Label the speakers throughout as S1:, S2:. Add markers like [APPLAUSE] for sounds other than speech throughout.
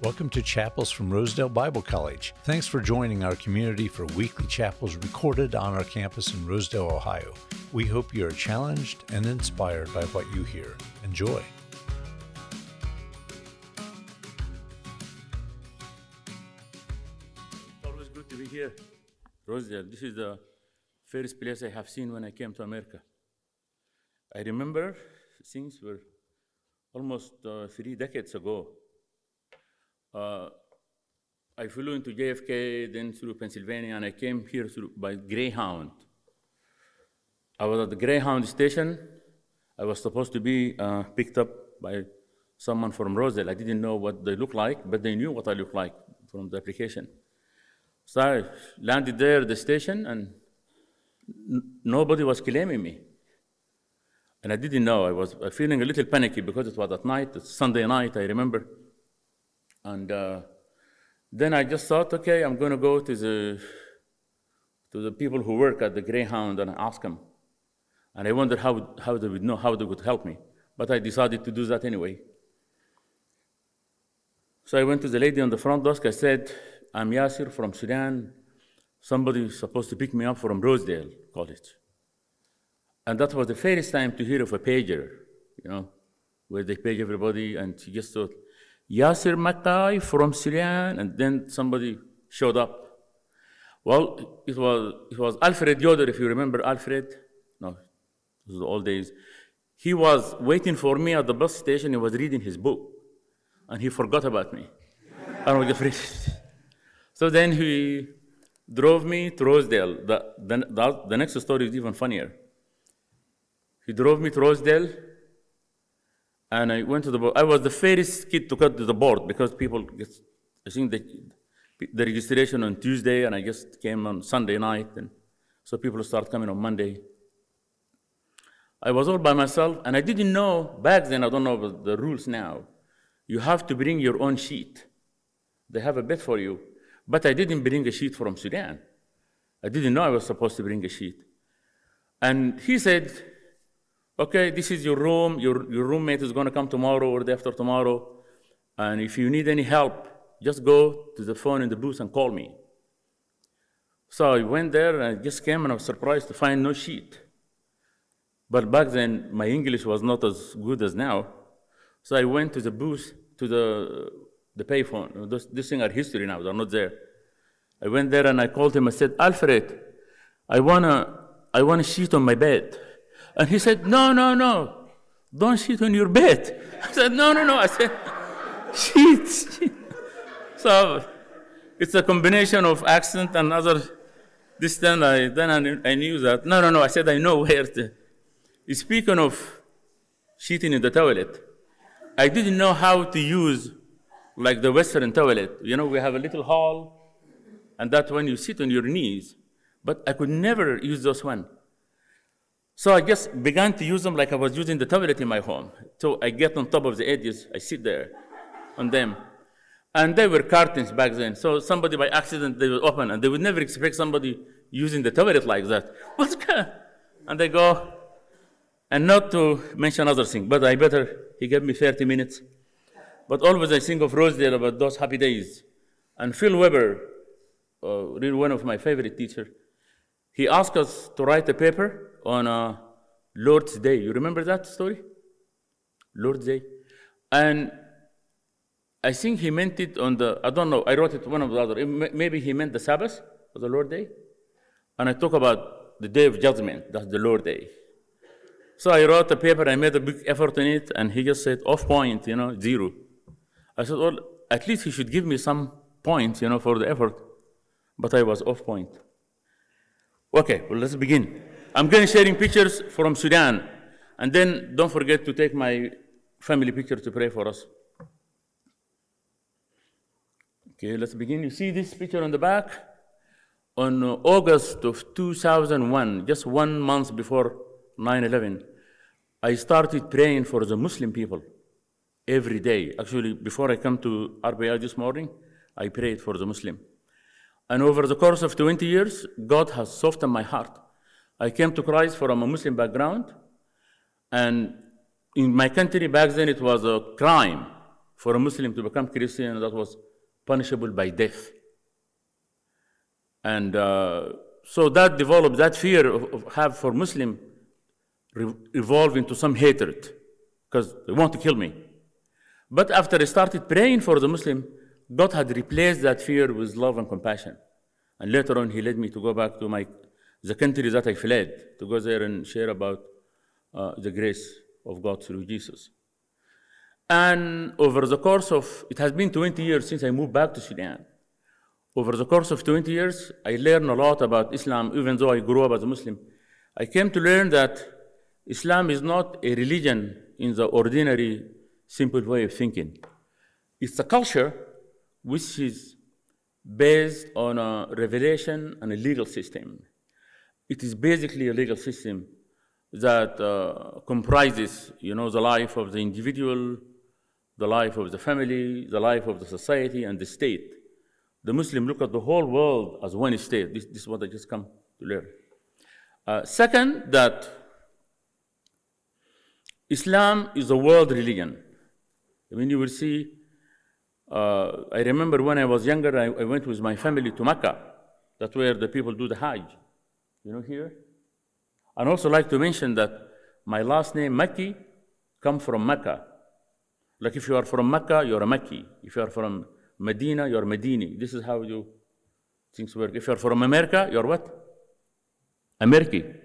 S1: Welcome to Chapels from Rosedale Bible College. Thanks for joining our community for weekly chapels recorded on our campus in Rosedale, Ohio. We hope you are challenged and inspired by what you hear. Enjoy.
S2: Always good to be here. Rosedale, this is the first place I have seen when I came to America. I remember things were almost uh, three decades ago. Uh, I flew into JFK, then through Pennsylvania, and I came here through, by Greyhound. I was at the Greyhound station. I was supposed to be uh, picked up by someone from Rosedale. I didn't know what they looked like, but they knew what I looked like from the application. So I landed there at the station, and n- nobody was claiming me. And I didn't know. I was uh, feeling a little panicky because it was at night, it's Sunday night, I remember. And uh, then I just thought, okay, I'm going to go to the, to the people who work at the Greyhound and ask them. And I wondered how, how they would know, how they would help me. But I decided to do that anyway. So I went to the lady on the front desk. I said, I'm Yasir from Sudan. Somebody is supposed to pick me up from Rosedale College. And that was the first time to hear of a pager, you know, where they page everybody. And she just thought, Yasir Makki from Sudan. And then somebody showed up. Well, it was, it was Alfred Yoder, if you remember Alfred. No, it was the old days. He was waiting for me at the bus station. He was reading his book. And he forgot about me. I was afraid. So then he drove me to Rosedale. The, the, the, the next story is even funnier. He drove me to Rosedale, and I went to the board. I was the first kid to cut to the board because people, get, I think the, the registration on Tuesday, and I just came on Sunday night, and so people start coming on Monday. I was all by myself, and I didn't know back then. I don't know the rules now. You have to bring your own sheet. They have a bed for you, but I didn't bring a sheet from Sudan. I didn't know I was supposed to bring a sheet. And he said, okay, this is your room. Your, your roommate is going to come tomorrow or the day after tomorrow. And if you need any help, just go to the phone in the booth and call me. So I went there and I just came and I was surprised to find no sheet. But back then, my English was not as good as now. So I went to the booth, to the, the payphone. This, this thing are history now, they're not there. I went there and I called him. I said, Alfred, I want to I want a sheet on my bed. And he said, No, no, no, don't sit on your bed. [LAUGHS] I said, No, no, no. I said, Sheets. [LAUGHS] so it's a combination of accent and other distance. I, then I, I knew that. No, no, no. I said, I know where to. Speaking of shitting in the toilet, I didn't know how to use like the Western toilet. You know, we have a little hall, and that when you sit on your knees, but I could never use those one. So I just began to use them like I was using the toilet in my home. So I get on top of the edges, I sit there on them. And they were curtains back then. So somebody by accident they would open and they would never expect somebody using the toilet like that. [LAUGHS] What's going And they go, and not to mention other things, but I better, he gave me 30 minutes. But always I think of Rosedale about those happy days. And Phil Weber, uh, really one of my favorite teachers, he asked us to write a paper on uh, Lord's Day. You remember that story? Lord's Day. And I think he meant it on the, I don't know, I wrote it one of the other. Maybe he meant the Sabbath or the Lord Day. And I talk about the Day of Judgment, that's the Lord Day. So I wrote a paper, I made a big effort in it, and he just said, off point, you know, zero. I said, well, at least he should give me some points, you know, for the effort. But I was off point. Okay, well, let's begin. I'm going to sharing pictures from Sudan. And then don't forget to take my family picture to pray for us. Okay, let's begin. You see this picture on the back? On uh, August of 2001, just one month before 9 11, I started praying for the Muslim people every day. Actually, before I come to RBC this morning, I prayed for the Muslim. And over the course of 20 years, God has softened my heart. I came to Christ from a Muslim background, and in my country back then it was a crime for a Muslim to become Christian, that was punishable by death. And uh, so that developed, that fear of, of have for Muslim evolved into some hatred because they want to kill me. But after I started praying for the Muslim, God had replaced that fear with love and compassion. And later on, He led me to go back to my the country that I fled, to go there and share about uh, the grace of God through Jesus. And over the course of, it has been 20 years since I moved back to Sudan. Over the course of 20 years, I learned a lot about Islam, even though I grew up as a Muslim. I came to learn that Islam is not a religion in the ordinary, simple way of thinking. It's a culture which is based on a revelation and a legal system. It is basically a legal system that uh, comprises, you know, the life of the individual, the life of the family, the life of the society, and the state. The Muslim look at the whole world as one state. This, this is what I just come to learn. Uh, second, that Islam is a world religion. I mean, you will see, uh, I remember when I was younger, I, I, went with my family to Mecca. That's where the people do the Hajj. You know, here? I'd also like to mention that my last name, Makki, come from Mecca. Like if you are from Mecca, you're a Makki. If you are from Medina, you're Medini. This is how you things work. If you're from America, you're what? American.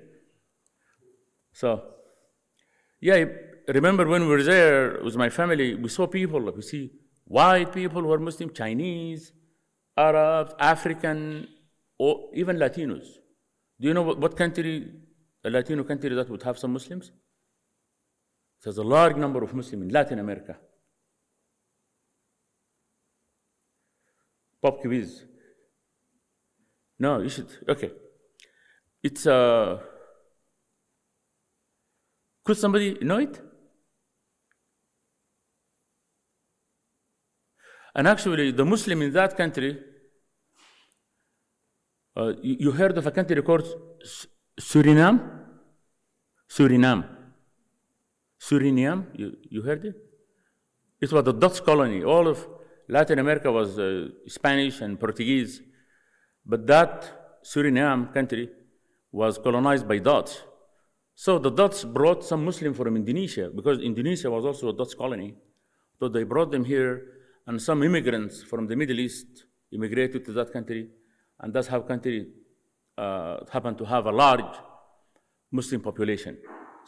S2: So, yeah, remember when we were there with my family, we saw people, we see white people who are Muslim, Chinese, Arabs, African, or even Latinos. Do you know what, what country, a Latino country that would have some Muslims? There's a large number of Muslims in Latin America. Pop quiz. No, you should. Okay. It's uh could somebody know it? And actually, the Muslim in that country, uh, you, you, heard of a country called Suriname? Suriname. Suriname, you, you heard it? It was a Dutch colony. All of Latin America was uh, Spanish and Portuguese. But that Suriname country was colonized by Dutch. So the Dutch brought some Muslims from Indonesia because Indonesia was also a Dutch colony. So they brought them here, and some immigrants from the Middle East immigrated to that country, and that's how country uh, happened to have a large Muslim population,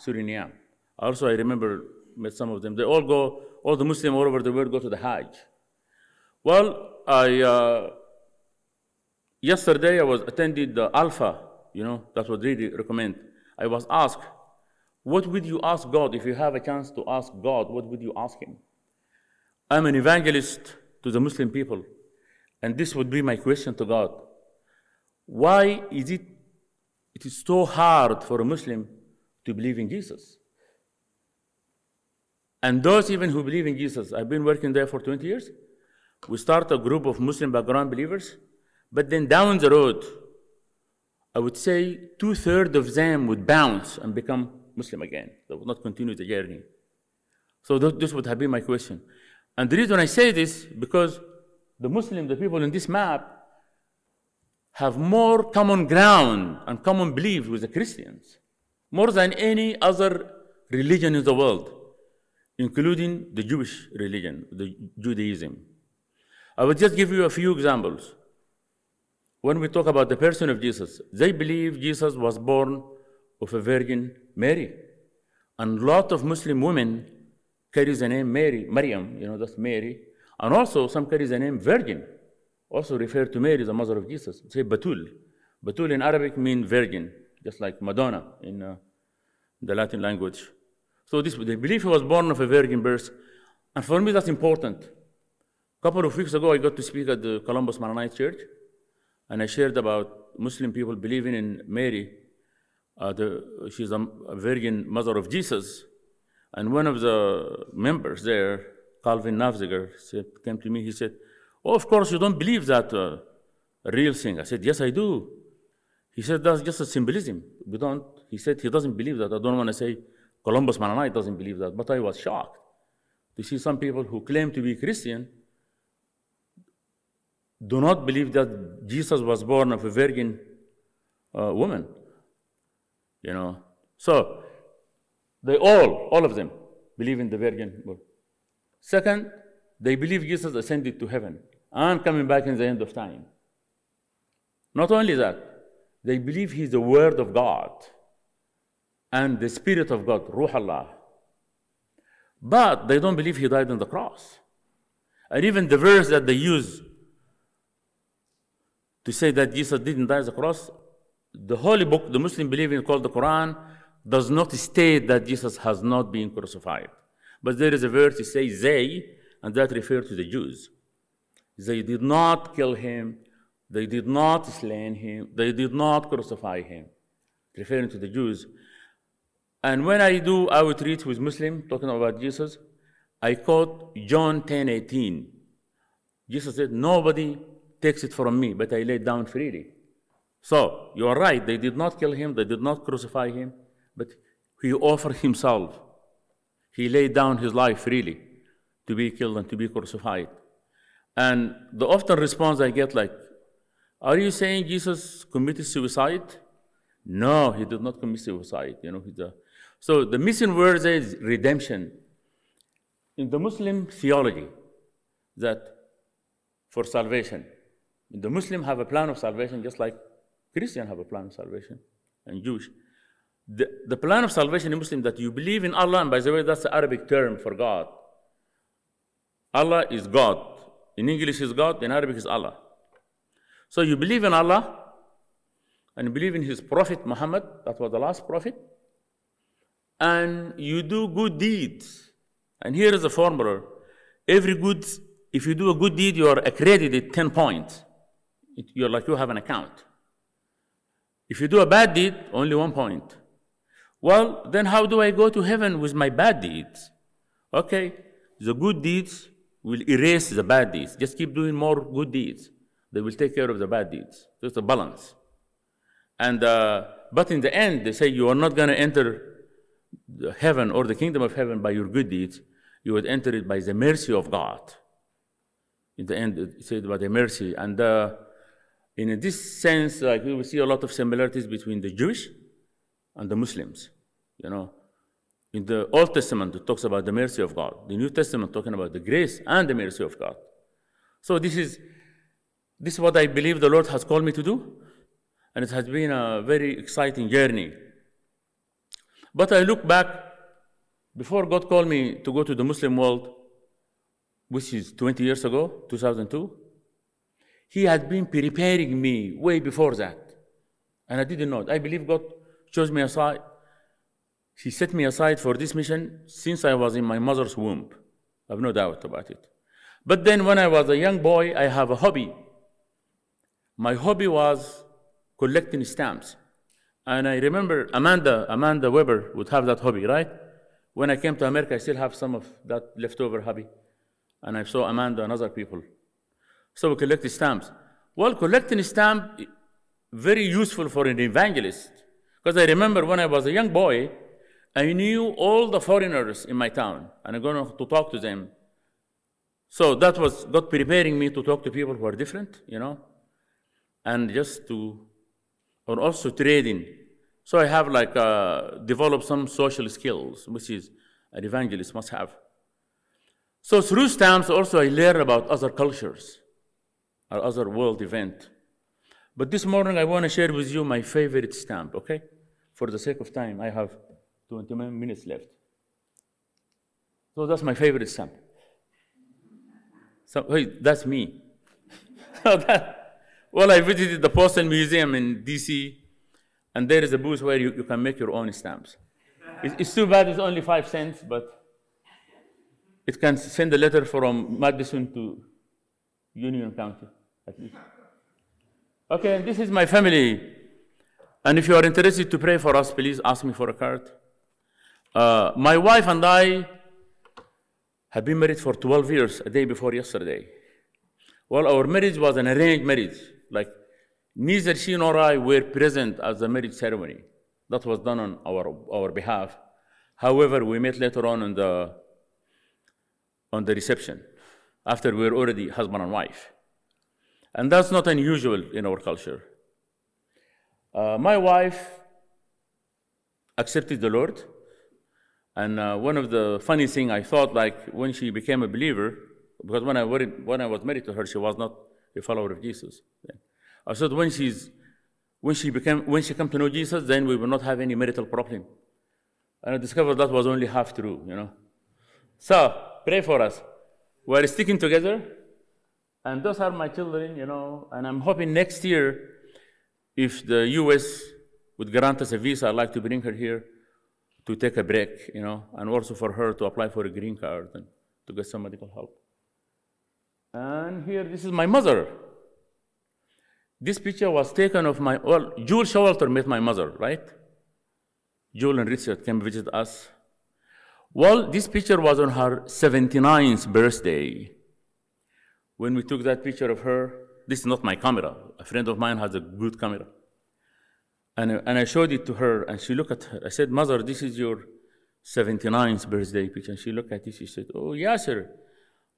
S2: Suriname. Also, I remember met some of them. They all go, all the Muslims all over the world go to the Hajj. Well, I uh, yesterday I was attended the Alpha. You know, that what really recommend. I was asked, what would you ask God if you have a chance to ask God? What would you ask Him? I'm an evangelist to the Muslim people, and this would be my question to God. Why is it it is so hard for a Muslim to believe in Jesus? And those even who believe in Jesus, I've been working there for 20 years. We start a group of Muslim background believers, but then down the road, I would say two thirds of them would bounce and become Muslim again. They would not continue the journey. So this would have been my question. And the reason I say this, because the Muslim, the people in this map, have more common ground and common beliefs with the Christians, more than any other religion in the world, including the Jewish religion, the Judaism. I will just give you a few examples when we talk about the person of Jesus, they believe Jesus was born of a Virgin Mary. And a lot of Muslim women carry the name Mary, Maryam, you know, that's Mary. And also some carry the name Virgin, also refer to Mary, the mother of Jesus. Say Batul. Batul in Arabic means virgin, just like Madonna in uh, the Latin language. So this, they believe he was born of a virgin birth. And for me, that's important. A couple of weeks ago, I got to speak at the Columbus Mennonite Church and I shared about Muslim people believing in Mary. Uh, the, she's a, a, virgin mother of Jesus. And one of the members there, Calvin Nafziger, said, came to me. He said, Oh, of course, you don't believe that uh, real thing. I said, Yes, I do. He said, That's just a symbolism. We don't, he said, he doesn't believe that. I don't want to say Columbus Mennonite doesn't believe that, but I was shocked to see some people who claim to be Christian do not believe that Jesus was born of a virgin uh, woman. You know, so they all, all of them, believe in the virgin birth. Second, they believe Jesus ascended to heaven and coming back in the end of time. Not only that, they believe he's the Word of God and the Spirit of God, Ruh Allah. But they don't believe he died on the cross. And even the verse that they use to say that Jesus didn't die on the cross, the holy book, the Muslim believe in called the Quran, does not state that Jesus has not been crucified. But there is a verse that says they, and that refers to the Jews. They did not kill him, they did not slay him, they did not crucify him, referring to the Jews. And when I do outreach with Muslims talking about Jesus, I quote John 10 18. Jesus said, Nobody takes it from me, but I lay it down freely. So you are right, they did not kill him, they did not crucify him, but he offered himself. He laid down his life freely to be killed and to be crucified. And the often response I get like, are you saying Jesus committed suicide? No, he did not commit suicide. You know, a, so the missing word is redemption. In the Muslim theology, that for salvation, the Muslim have a plan of salvation just like Christian have a plan of salvation and Jewish. The, the plan of salvation in Muslim that you believe in Allah, and by the way, that's the Arabic term for God. Allah is God. In English is God, in Arabic is Allah. So you believe in Allah and believe in His Prophet Muhammad, that was the last prophet, and you do good deeds. And here is a formula. Every good, if you do a good deed, you are accredited 10 points. You're like you have an account. If you do a bad deed, only one point. Well, then how do I go to heaven with my bad deeds? Okay, the good deeds will erase the bad deeds. Just keep doing more good deeds. They will take care of the bad deeds. So it's a balance. And uh, but in the end, they say you are not going to enter heaven or the kingdom of heaven by your good deeds. You would enter it by the mercy of God. In the end, it said by the mercy. And uh, in this sense, like we will see a lot of similarities between the Jewish and the Muslims. You know, in the Old Testament, it talks about the mercy of God. The New Testament talking about the grace and the mercy of God. So this is this is what I believe the Lord has called me to do, and it has been a very exciting journey. But I look back before God called me to go to the Muslim world, which is 20 years ago, 2002. He had been preparing me way before that, and I didn't know it. I believe God chose me aside. He set me aside for this mission since I was in my mother's womb. I have no doubt about it. But then, when I was a young boy, I have a hobby my hobby was collecting stamps. And I remember Amanda, Amanda Weber would have that hobby, right? When I came to America, I still have some of that leftover hobby. And I saw Amanda and other people. So we collected stamps. Well, collecting stamps, very useful for an evangelist. Because I remember when I was a young boy, I knew all the foreigners in my town, and I'm going to talk to them. So that was God preparing me to talk to people who are different, you know and just to, or also trading. So I have like uh, developed some social skills, which is an evangelist must have. So through stamps also I learn about other cultures or other world event. But this morning I want to share with you my favorite stamp, okay? For the sake of time, I have 20 minutes left. So that's my favorite stamp. So, hey, that's me. [LAUGHS] so that, well, I visited the Postal Museum in DC, and there is a booth where you, you can make your own stamps. It's, it's too bad it's only five cents, but it can send a letter from Madison to Union County, at least. Okay, this is my family. And if you are interested to pray for us, please ask me for a card. Uh, my wife and I have been married for 12 years, a day before yesterday. Well, our marriage was an arranged marriage. Like neither she nor I were present at the marriage ceremony. That was done on our, our behalf. However, we met later on in the on the reception after we were already husband and wife. And that's not unusual in our culture. Uh, my wife accepted the Lord. And uh, one of the funny thing I thought, like when she became a believer, because when I, when I was married to her, she was not a follower of Jesus. I thought when she's when she became when she come to know Jesus, then we will not have any marital problem. And I discovered that was only half true, you know. So pray for us. We're sticking together, and those are my children, you know. And I'm hoping next year, if the U.S. would grant us a visa, I'd like to bring her here to take a break, you know, and also for her to apply for a green card and to get some medical help. And here, this is my mother. This picture was taken of my, well, Jewel Showalter met my mother, right? Jewel and Richard came visit us. Well, this picture was on her 79th birthday. When we took that picture of her, this is not my camera. A friend of mine has a good camera. And, and I showed it to her, and she looked at her. I said, Mother, this is your 79th birthday picture. And she looked at it. She said, Oh, yeah, sir.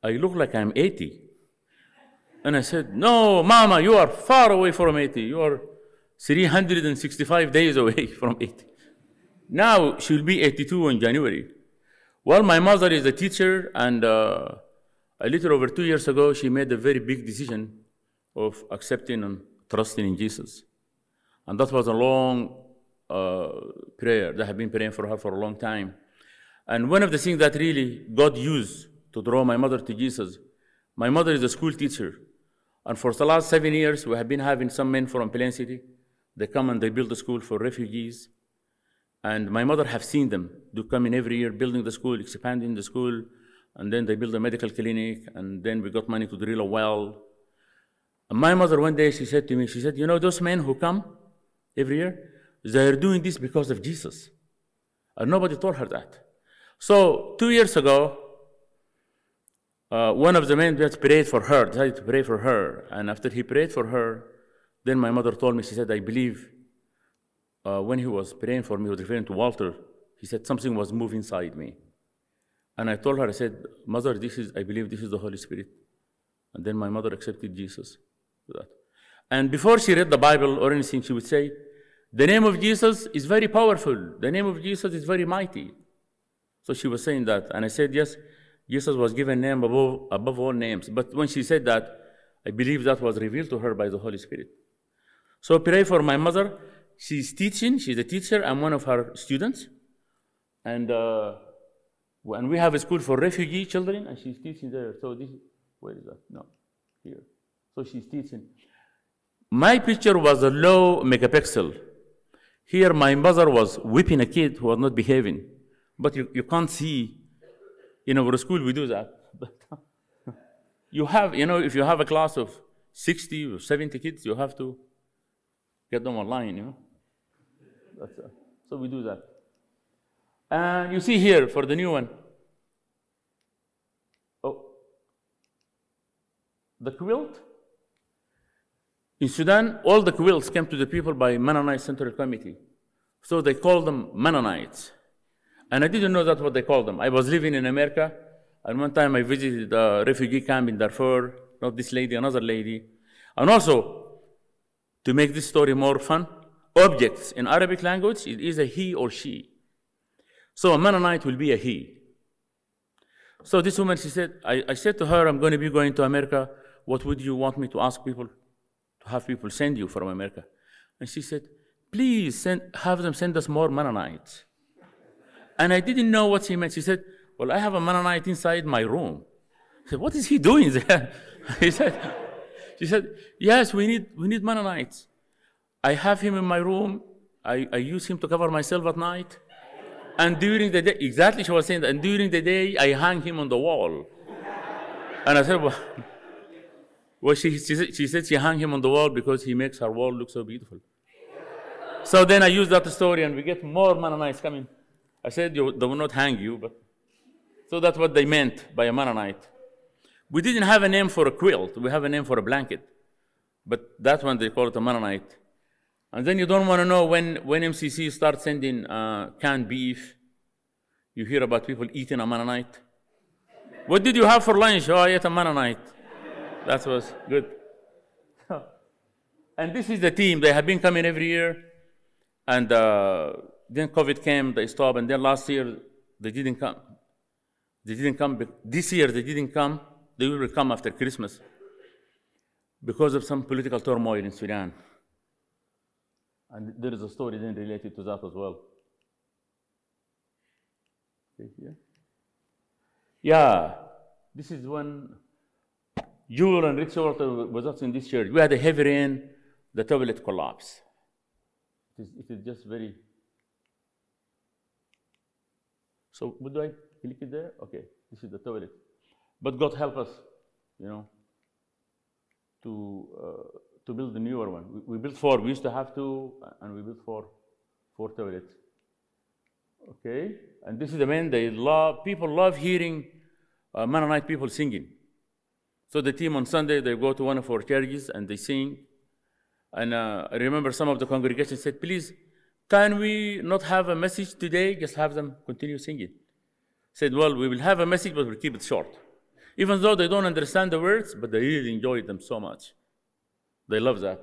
S2: I look like I'm 80. And I said, No, Mama, you are far away from 80. You are 365 days away [LAUGHS] from 80. Now she'll be 82 in January. Well, my mother is a teacher, and uh, a little over two years ago, she made a very big decision of accepting and trusting in Jesus. And that was a long uh, prayer that I have been praying for her for a long time. And one of the things that really God used to draw my mother to Jesus, my mother is a school teacher. And for the last seven years, we have been having some men from Plain City. They come and they build a school for refugees. And my mother have seen them. They come in every year, building the school, expanding the school, and then they build a medical clinic, and then we got money to drill a well. And my mother one day she said to me, she said, you know those men who come, every year. They are doing this because of Jesus. And nobody told her that. So, two years ago, uh, one of the men that prayed for her, decided to pray for her. And after he prayed for her, then my mother told me, she said, I believe uh, when he was praying for me, he was referring to Walter, he said something was moving inside me. And I told her, I said, Mother, this is, I believe this is the Holy Spirit. And then my mother accepted Jesus. That. And before she read the Bible or anything, she would say, the name of Jesus is very powerful. The name of Jesus is very mighty. So she was saying that. And I said, Yes, Jesus was given name above, above all names. But when she said that, I believe that was revealed to her by the Holy Spirit. So pray for my mother. She's teaching, she's a teacher. I'm one of her students. And, uh, we have a school for refugee children, and she's teaching there. So this, where is that? No, here. So she's teaching. My picture was a low megapixel. Here, my mother was whipping a kid who was not behaving. But you, you can't see. In our school, we do that. But [LAUGHS] you have, you know, if you have a class of 60 or 70 kids, you have to get them online, you know. That's, uh, so we do that. And you see here for the new one. Oh, the quilt in Sudan, all the quilts came to the people by Mennonite Central Committee. So they called them Mennonites. And I didn't know that's what they called them. I was living in America, and one time I visited a refugee camp in Darfur, not this lady, another lady. And also, to make this story more fun, objects in Arabic language, it is a he or she. So a Mennonite will be a he. So this woman, she said, I, I said to her, I'm going to be going to America. What would you want me to ask people? Have people send you from America. And she said, please send, have them send us more Mennonites. And I didn't know what she meant. She said, well, I have a Mennonite inside my room. I said, what is he doing there? [LAUGHS] he said, she said, yes, we need, we need Mennonites. I have him in my room. I, I use him to cover myself at night. And during the day, exactly she was saying that, and during the day, I hang him on the wall. And I said, well, well, she, she, she said she hung him on the wall because he makes her wall look so beautiful. So then I use that story and we get more Mennonites coming. I said, they will not hang you, but. So that's what they meant by a Mennonite. We didn't have a name for a quilt, we have a name for a blanket. But that one they call it a Mennonite. And then you don't want to know when, when MCC starts sending uh, canned beef, you hear about people eating a Mennonite. What did you have for lunch? Oh, I ate a Mennonite. That was good. [LAUGHS] and this is the team. They have been coming every year. And uh, then COVID came, they stopped. And then last year, they didn't come. They didn't come. This year, they didn't come. They will come after Christmas because of some political turmoil in Sudan. And there is a story then related to that as well. Yeah, this is when Jewel and Rich Walter was also in this church. We had a heavy rain, the toilet collapsed. It is, it is just very. So, do I click it there? Okay, this is the toilet. But God help us, you know, to, uh, to build the newer one. We, we, built four. We used to have two, and we built four, four toilets. Okay, and this is the main. They love people love hearing uh, Mennonite people singing. So the team on Sunday they go to one of our churches and they sing. And uh, I remember some of the congregation said, "Please, can we not have a message today? Just have them continue singing." Said, "Well, we will have a message, but we'll keep it short." Even though they don't understand the words, but they really enjoy them so much. They love that.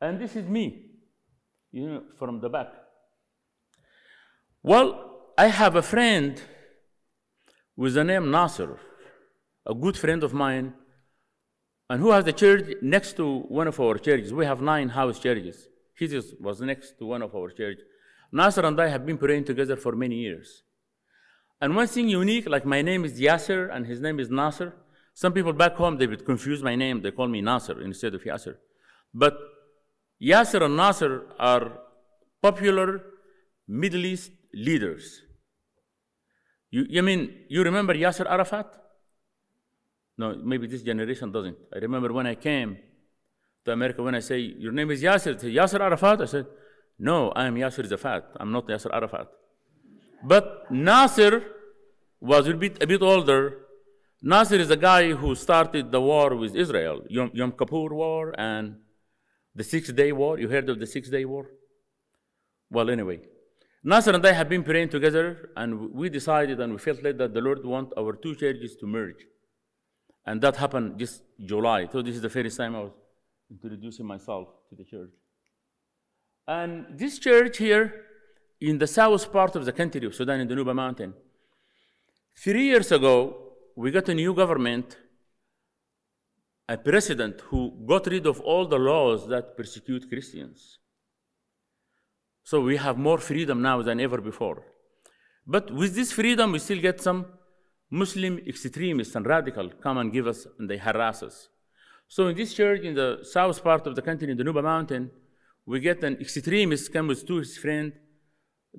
S2: And this is me, you know, from the back. Well, I have a friend with the name Nasser, a good friend of mine, and who has a church next to one of our churches. We have nine house churches. His was next to one of our churches. Nasser and I have been praying together for many years. And one thing unique, like my name is Yasser and his name is Nasser. Some people back home, they would confuse my name. They call me Nasser instead of Yasser. But Yasser and Nasser are popular Middle East leaders. You, you mean, you remember Yasser Arafat? No, maybe this generation doesn't. I remember when I came to America, when I say, Your name is Yasser, say, Yasser Arafat? I said, No, I am Yasser Zafat. I'm not Yasser Arafat. But Nasser was a bit, a bit older. Nasser is the guy who started the war with Israel, Yom, Yom Kippur War and the Six Day War. You heard of the Six Day War? Well, anyway, Nasser and I have been praying together, and we decided and we felt led that the Lord want our two churches to merge. And that happened just July. So this is the first time I was introducing myself to the church. And this church here in the south part of the country of Sudan, in the Nuba Mountain. Three years ago, we got a new government, a president who got rid of all the laws that persecute Christians. So we have more freedom now than ever before. But with this freedom, we still get some Muslim extremists and radical come and give us and they harass us. So in this church in the south part of the country, in the Nuba Mountain, we get an extremist come with two his friend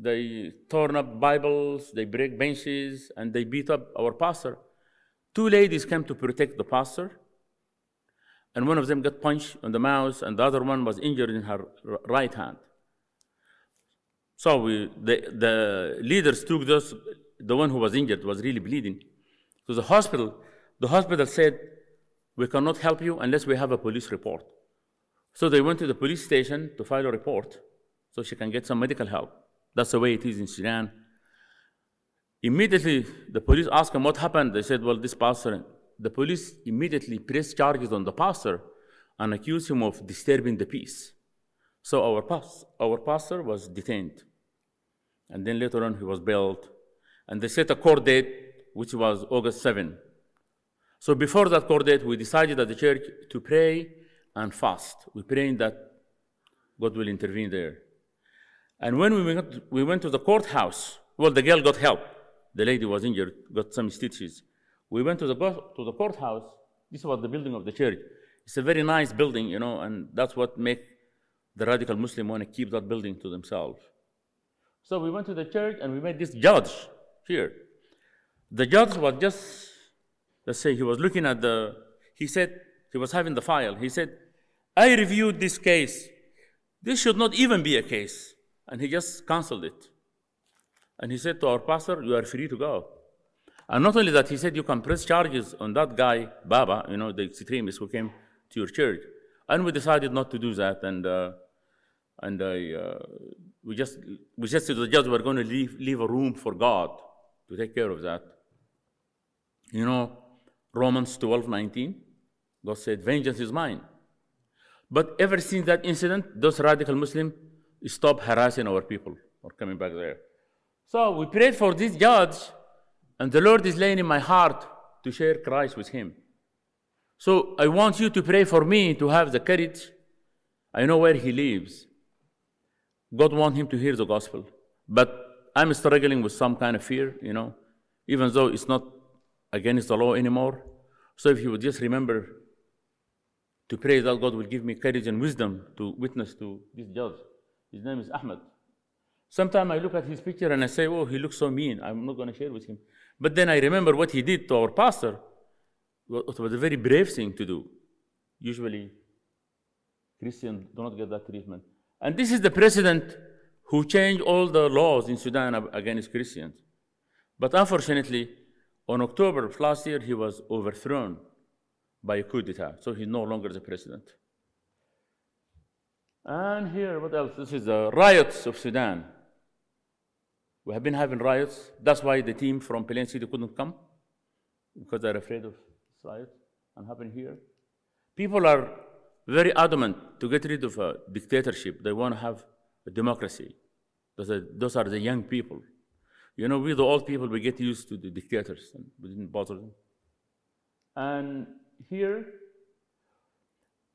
S2: they torn up Bibles, they break benches, and they beat up our pastor. Two ladies came to protect the pastor, and one of them got punched on the mouth, and the other one was injured in her right hand. So we, the, the leaders took those, the one who was injured was really bleeding to the hospital. The hospital said, We cannot help you unless we have a police report. So they went to the police station to file a report so she can get some medical help. That's the way it is in Sudan. Immediately, the police asked him what happened. They said, Well, this pastor. The police immediately pressed charges on the pastor and accused him of disturbing the peace. So our, pas- our pastor was detained. And then later on, he was bailed. And they set a court date, which was August 7. So before that court date, we decided at the church to pray and fast. We praying that God will intervene there. And when we went, we went to the courthouse, well, the girl got help. The lady was injured, got some stitches. We went to the, to the courthouse. This was the building of the church. It's a very nice building, you know, and that's what make the radical Muslim want to keep that building to themselves. So we went to the church and we met this judge here. The judge was just, let's say, he was looking at the, he said, he was having the file. He said, I reviewed this case. This should not even be a case. And he just canceled it. And he said to our pastor, You are free to go. And not only that, he said, You can press charges on that guy, Baba, you know, the extremist who came to your church. And we decided not to do that. And, uh, and I, uh, we just we just said to the judge we're going to leave leave a room for God to take care of that. You know, Romans 12, 19, God said, Vengeance is mine. But ever since that incident, those radical Muslims stopped harassing our people or coming back there. So we prayed for this judge, and the Lord is laying in my heart to share Christ with him. So I want you to pray for me to have the courage. I know where he lives. God wants him to hear the gospel. But I'm struggling with some kind of fear, you know, even though it's not against the law anymore. So if you would just remember to pray that God will give me courage and wisdom to witness to this judge. His name is Ahmed. Sometimes I look at his picture and I say, oh, he looks so mean. I'm not going to share with him. But then I remember what he did to our pastor. It was a very brave thing to do. Usually, Christians do not get that treatment. And this is the president who changed all the laws in Sudan against Christians. But unfortunately, on October of last year, he was overthrown by a coup d'etat, so he's no longer the president. And here, what else? This is the riots of Sudan. We have been having riots. That's why the team from Plain City couldn't come, because they're afraid of riots and happen here. People are very adamant to get rid of a dictatorship. They want to have a democracy. Those are, those are the young people. You know, we, the old people, we get used to the dictators and we didn't bother them. And here,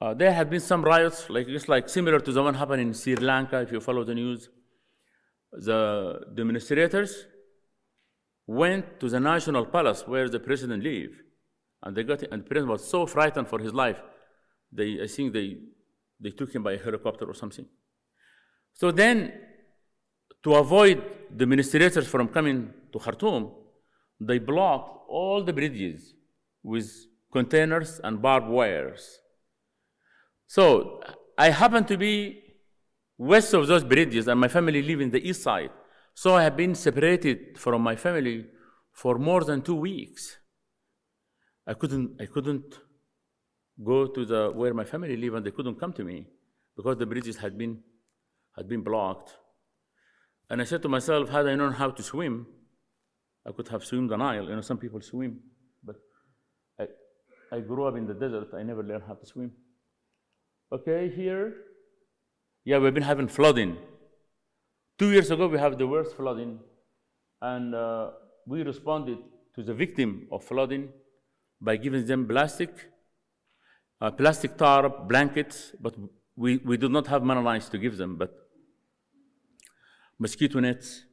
S2: uh, there have been some riots, like just like similar to the one happened in Sri Lanka, if you follow the news. The demonstrators went to the national palace where the president lived, and they got and the president was so frightened for his life, they I think they they took him by a helicopter or something. So then to avoid the demonstrators from coming to Khartoum, they blocked all the bridges with containers and barbed wires. So I happen to be west of those bridges, and my family live in the east side. So I have been separated from my family for more than two weeks. I couldn't, I couldn't go to the where my family live, and they couldn't come to me because the bridges had been had been blocked. And I said to myself, had I known how to swim, I could have swum the Nile. You know, some people swim, but I, I grew up in the desert. I never learned how to swim. Okay, here, yeah, we've been having flooding. Two years ago, we have the worst flooding, and uh, we responded to the victim of flooding by giving them plastic, uh, plastic tarp, blankets, but we, we do not have Mennonites to give them, but mosquito nets.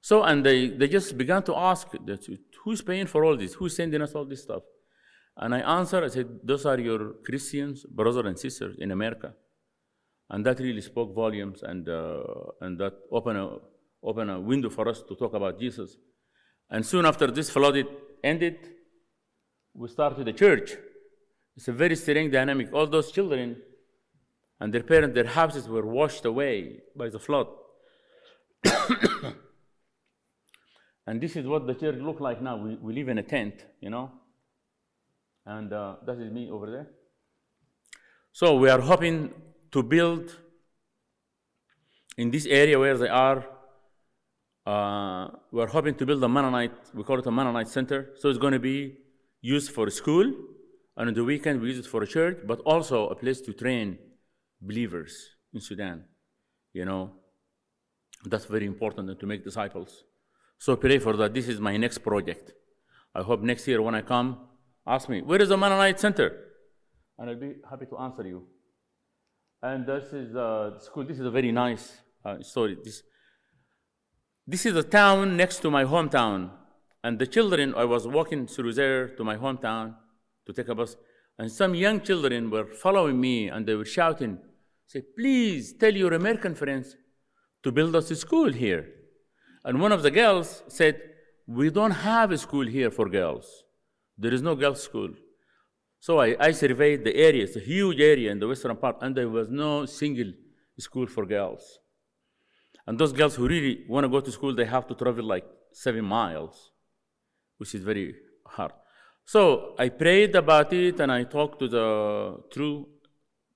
S2: So, and they, they just began to ask, that, who's paying for all this? Who's sending us all this stuff? And I answered, I said, those are your Christians, brothers and sisters in America. And that really spoke volumes and, uh, and that opened a, opened a window for us to talk about Jesus. And soon after this flood ended, we started a church. It's a very strange dynamic. All those children and their parents, their houses were washed away by the flood. [COUGHS] and this is what the church look like now. We, we live in a tent, you know, and uh, that is me over there. So we are hoping to build in this area where they are. Uh, we're hoping to build a Mennonite, we call it a Mennonite center. So it's going to be used for school, and on the weekend we use it for a church, but also a place to train believers in Sudan. You know, that's very important to make disciples. So pray for that. This is my next project. I hope next year when I come, ask me, where is the Mennonite Center? And I'll be happy to answer you. And this is uh, school. This is a very nice uh, story. This, this is a town next to my hometown. And the children, I was walking through there to my hometown to take a bus. And some young children were following me and they were shouting, say, please tell your American friends to build us a school here. And one of the girls said, We don't have a school here for girls. There is no girls' school. So I, I surveyed the area, it's a huge area in the western part, and there was no single school for girls. And those girls who really want to go to school, they have to travel like seven miles, which is very hard. So I prayed about it and I talked to the crew,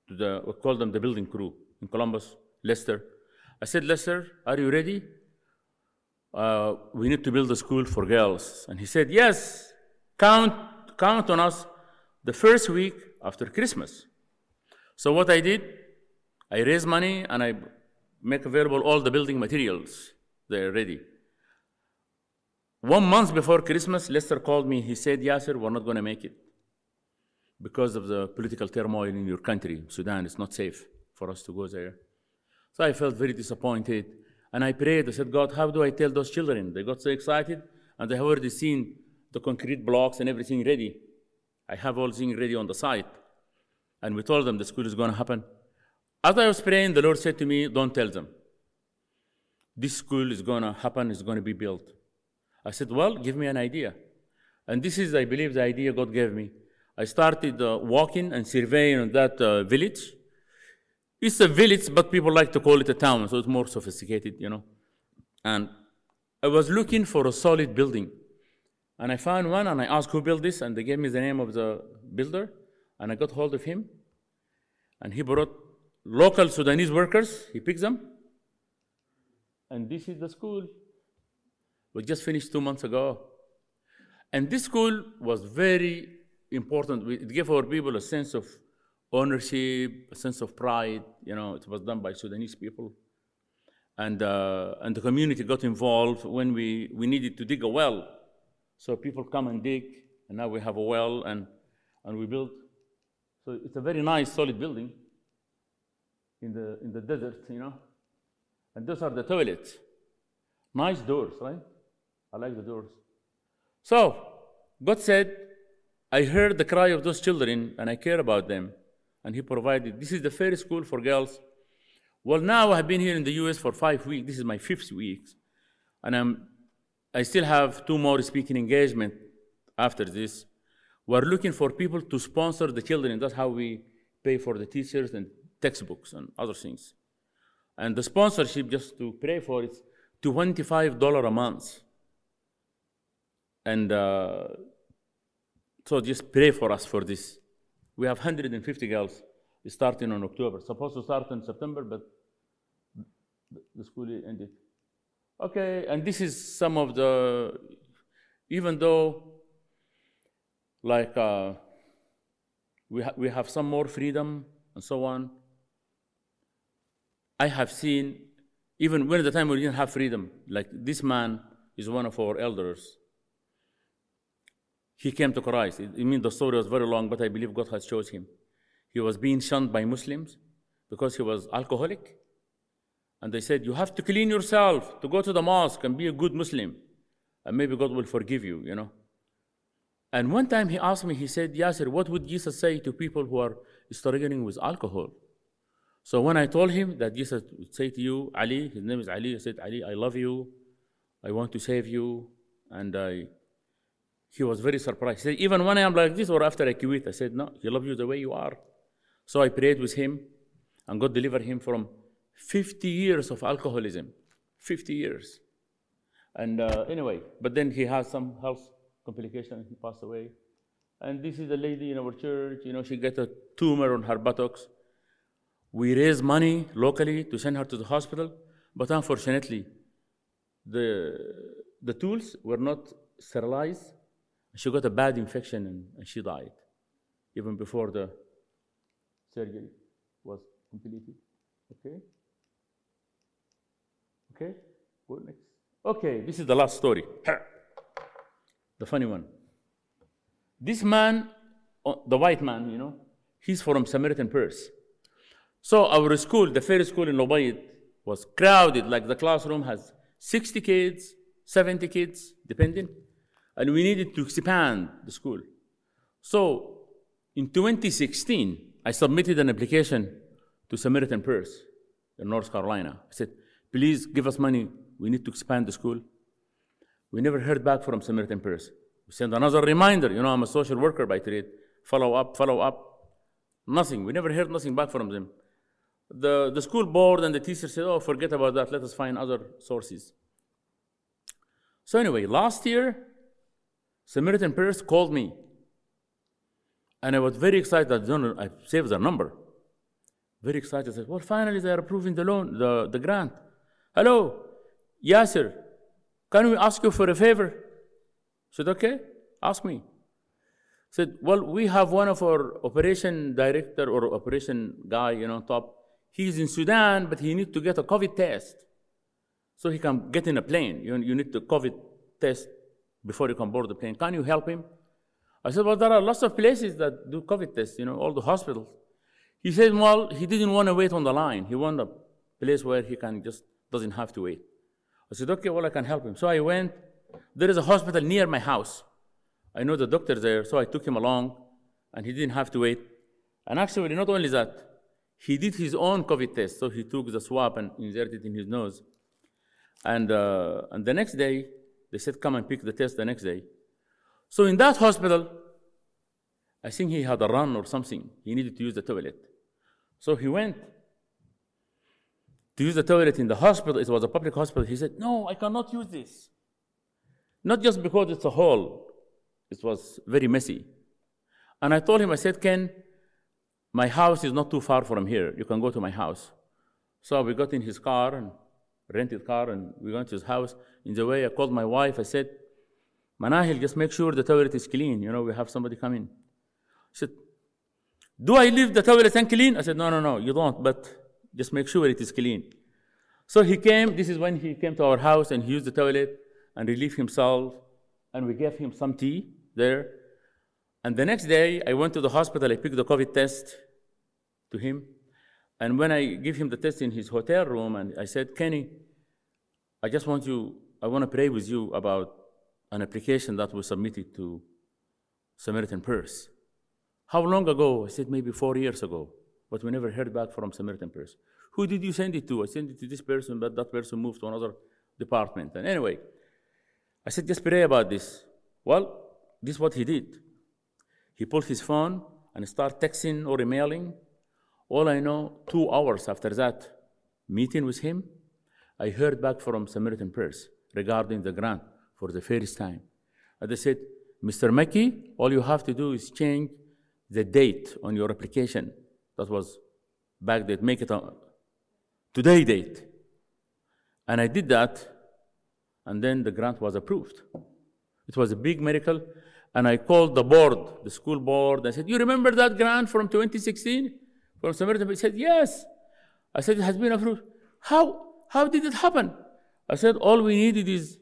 S2: to the, we call them the building crew in Columbus, Lester, I said, Lester, are you ready? Uh, we need to build a school for girls. And he said, Yes, count, count on us the first week after Christmas. So what I did, I raised money and I make available all the building materials. They're ready. One month before Christmas, Lester called me. He said, Yasser, we're not going to make it because of the political turmoil in your country, Sudan. It's not safe for us to go there. So I felt very disappointed. And I prayed. I said, God, how do I tell those children? They got so excited, and they have already seen the concrete blocks and everything ready. I have all things ready on the site. And we told them the school is going to happen. As I was praying, the Lord said to me, Don't tell them. This school is going to happen, it's going to be built. I said, Well, give me an idea. And this is, I believe, the idea God gave me. I started uh, walking and surveying that uh, village. It's a village, but people like to call it a town, so it's more sophisticated, you know. And I was looking for a solid building. And I found one, and I asked who built this, and they gave me the name of the builder, and I got hold of him. And he brought local Sudanese workers, he picked them. And this is the school. We just finished two months ago. And this school was very important. It gave our people a sense of ownership, a sense of pride. You know, it was done by Sudanese people. And, uh, and the community got involved when we, we needed to dig a well. So people come and dig, and now we have a well, and, and we built. So it's a very nice, solid building in the, in the desert, you know. And those are the toilets. Nice doors, right? I like the doors. So, God said, I heard the cry of those children and I care about them. And He provided. This is the fairy school for girls. Well, now I have been here in the US for five weeks. This is my fifth week. And I'm, I still have two more speaking engagement after this. We're looking for people to sponsor the children. That's how we pay for the teachers and textbooks and other things. And the sponsorship, just to pray for it, $25 a month. And uh, so just pray for us for this. We have 150 girls starting on October. Supposed to start in September, but the school ended. Okay, and this is some of the, even though, like, uh, we, ha- we have some more freedom and so on, I have seen, even when the time we didn't have freedom, like this man is one of our elders. He came to Christ. I mean, the story was very long, but I believe God has chosen him. He was being shunned by Muslims because he was alcoholic. And they said, You have to clean yourself to go to the mosque and be a good Muslim. And maybe God will forgive you, you know. And one time he asked me, he said, Yasser, what would Jesus say to people who are struggling with alcohol? So when I told him that Jesus would say to you, Ali, his name is Ali, I said, Ali, I love you. I want to save you. And I, he was very surprised. He said, even when I am like this or after I quit, I said, no, he loves you the way you are. So I prayed with him and God delivered him from 50 years of alcoholism. 50 years. And uh, anyway, but then he had some health complication. He passed away. And this is a lady in our church. You know, she got a tumor on her buttocks. We raised money locally to send her to the hospital, but unfortunately, the, the tools were not sterilized. She got a bad infection and, and she died, even before the surgery was completed. Okay? Okay? Go next. Okay, this is the last story. [CLEARS THROAT] The funny one. This man, uh, the white man, you know, he's from Samaritan Purse. So our school, the first school in Lobayit, was crowded, like the classroom has 60 kids, 70 kids, depending. And we needed to expand the school. So in 2016, I submitted an application to Samaritan Purse in North Carolina. I said, please give us money. We need to expand the school. We never heard back from Samaritan Purse. We sent another reminder. You know, I'm a social worker by trade. Follow up, follow up. Nothing. We never heard nothing back from them. The, the school board and the teacher said, oh, forget about that. Let us find other sources. So anyway, last year, Samaritan Purse called me. And I was very excited. I, I saved their number. Very excited. I said, well, finally they are approving the loan, the, the grant. Hello, Yasser, can we ask you for a favor? I said, Okay, ask me. I said, Well, we have one of our operation director or operation guy, you know, top. He's in Sudan, but he needs to get a COVID test so he can get in a plane. You, you need the COVID test before you can board the plane. Can you help him? I said, Well, there are lots of places that do COVID tests, you know, all the hospitals. He said, Well, he didn't want to wait on the line. He wanted a place where he can just doesn't have to wait. I said, Okay, well, I can help him. So I went. There is a hospital near my house. I know the doctor there, so I took him along, and he didn't have to wait. And actually, not only that, he did his own COVID test. So he took the swab and inserted it in his nose. And, uh, and the next day, they said, come and pick the test the next day. So in that hospital, I think he had a run or something. He needed to use the toilet. So he went to use the toilet in the hospital. It was a public hospital. He said, No, I cannot use this. Not just because it's a hole, it was very messy. And I told him, I said, Ken, my house is not too far from here. You can go to my house. So we got in his car and rented car and we went to his house. In the way, I called my wife. I said, Manahil, just make sure the toilet is clean. You know, we have somebody come in. She said, Do I leave the toilet unclean? I said, No, no, no, you don't, but just make sure it is clean. So he came, this is when he came to our house and he used the toilet and relieved himself, and we gave him some tea there. And the next day, I went to the hospital, I picked the COVID test to him. And when I give him the test in his hotel room, and I said, Kenny, I just want you, I want to pray with you about an application that was submitted to Samaritan Purse. How long ago? I said, maybe four years ago, but we never heard back from Samaritan Purse. Who did you send it to? I sent it to this person, but that person moved to another department. And anyway, I said, just pray about this. Well, this is what he did. He pulled his phone and started texting or emailing. All I know, two hours after that meeting with him, I heard back from Samaritan Purse regarding the grant for the first time. And they said, Mr. Makki, all you have to do is change the date on your application. That was back date, make it a today date. And I did that, and then the grant was approved. It was a big miracle. And I called the board, the school board. I said, You remember that grant from 2016 from Samaritan? He said, Yes. I said, It has been approved. How? How did it happen? I said, All we needed is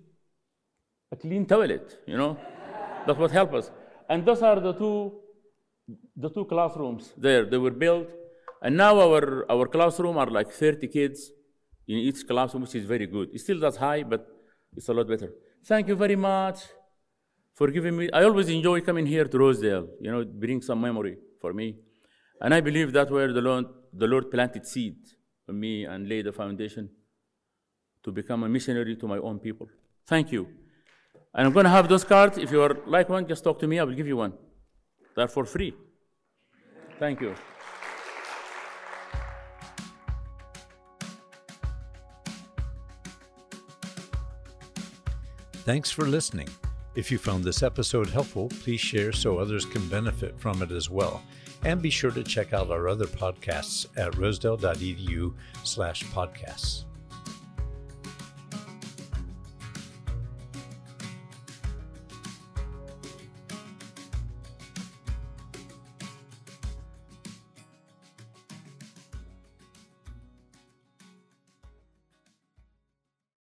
S2: a clean toilet, you know? that would help us. And those are the two, the two classrooms there. They were built. And now our, our classroom are like 30 kids in each classroom, which is very good. It's still that high, but it's a lot better. Thank you very much for giving me. I always enjoy coming here to Rosedale, you know, bring some memory for me. And I believe that's where the Lord, the Lord planted seed for me and laid the foundation to become a missionary to my own people. Thank you. And I'm going to have those cards. If you are like one, just talk to me. I will give you one. They're for free. Thank you.
S1: Thanks for listening. If you found this episode helpful, please share so others can benefit from it as well. And be sure to check out our other podcasts at rosedale.edu slash podcasts.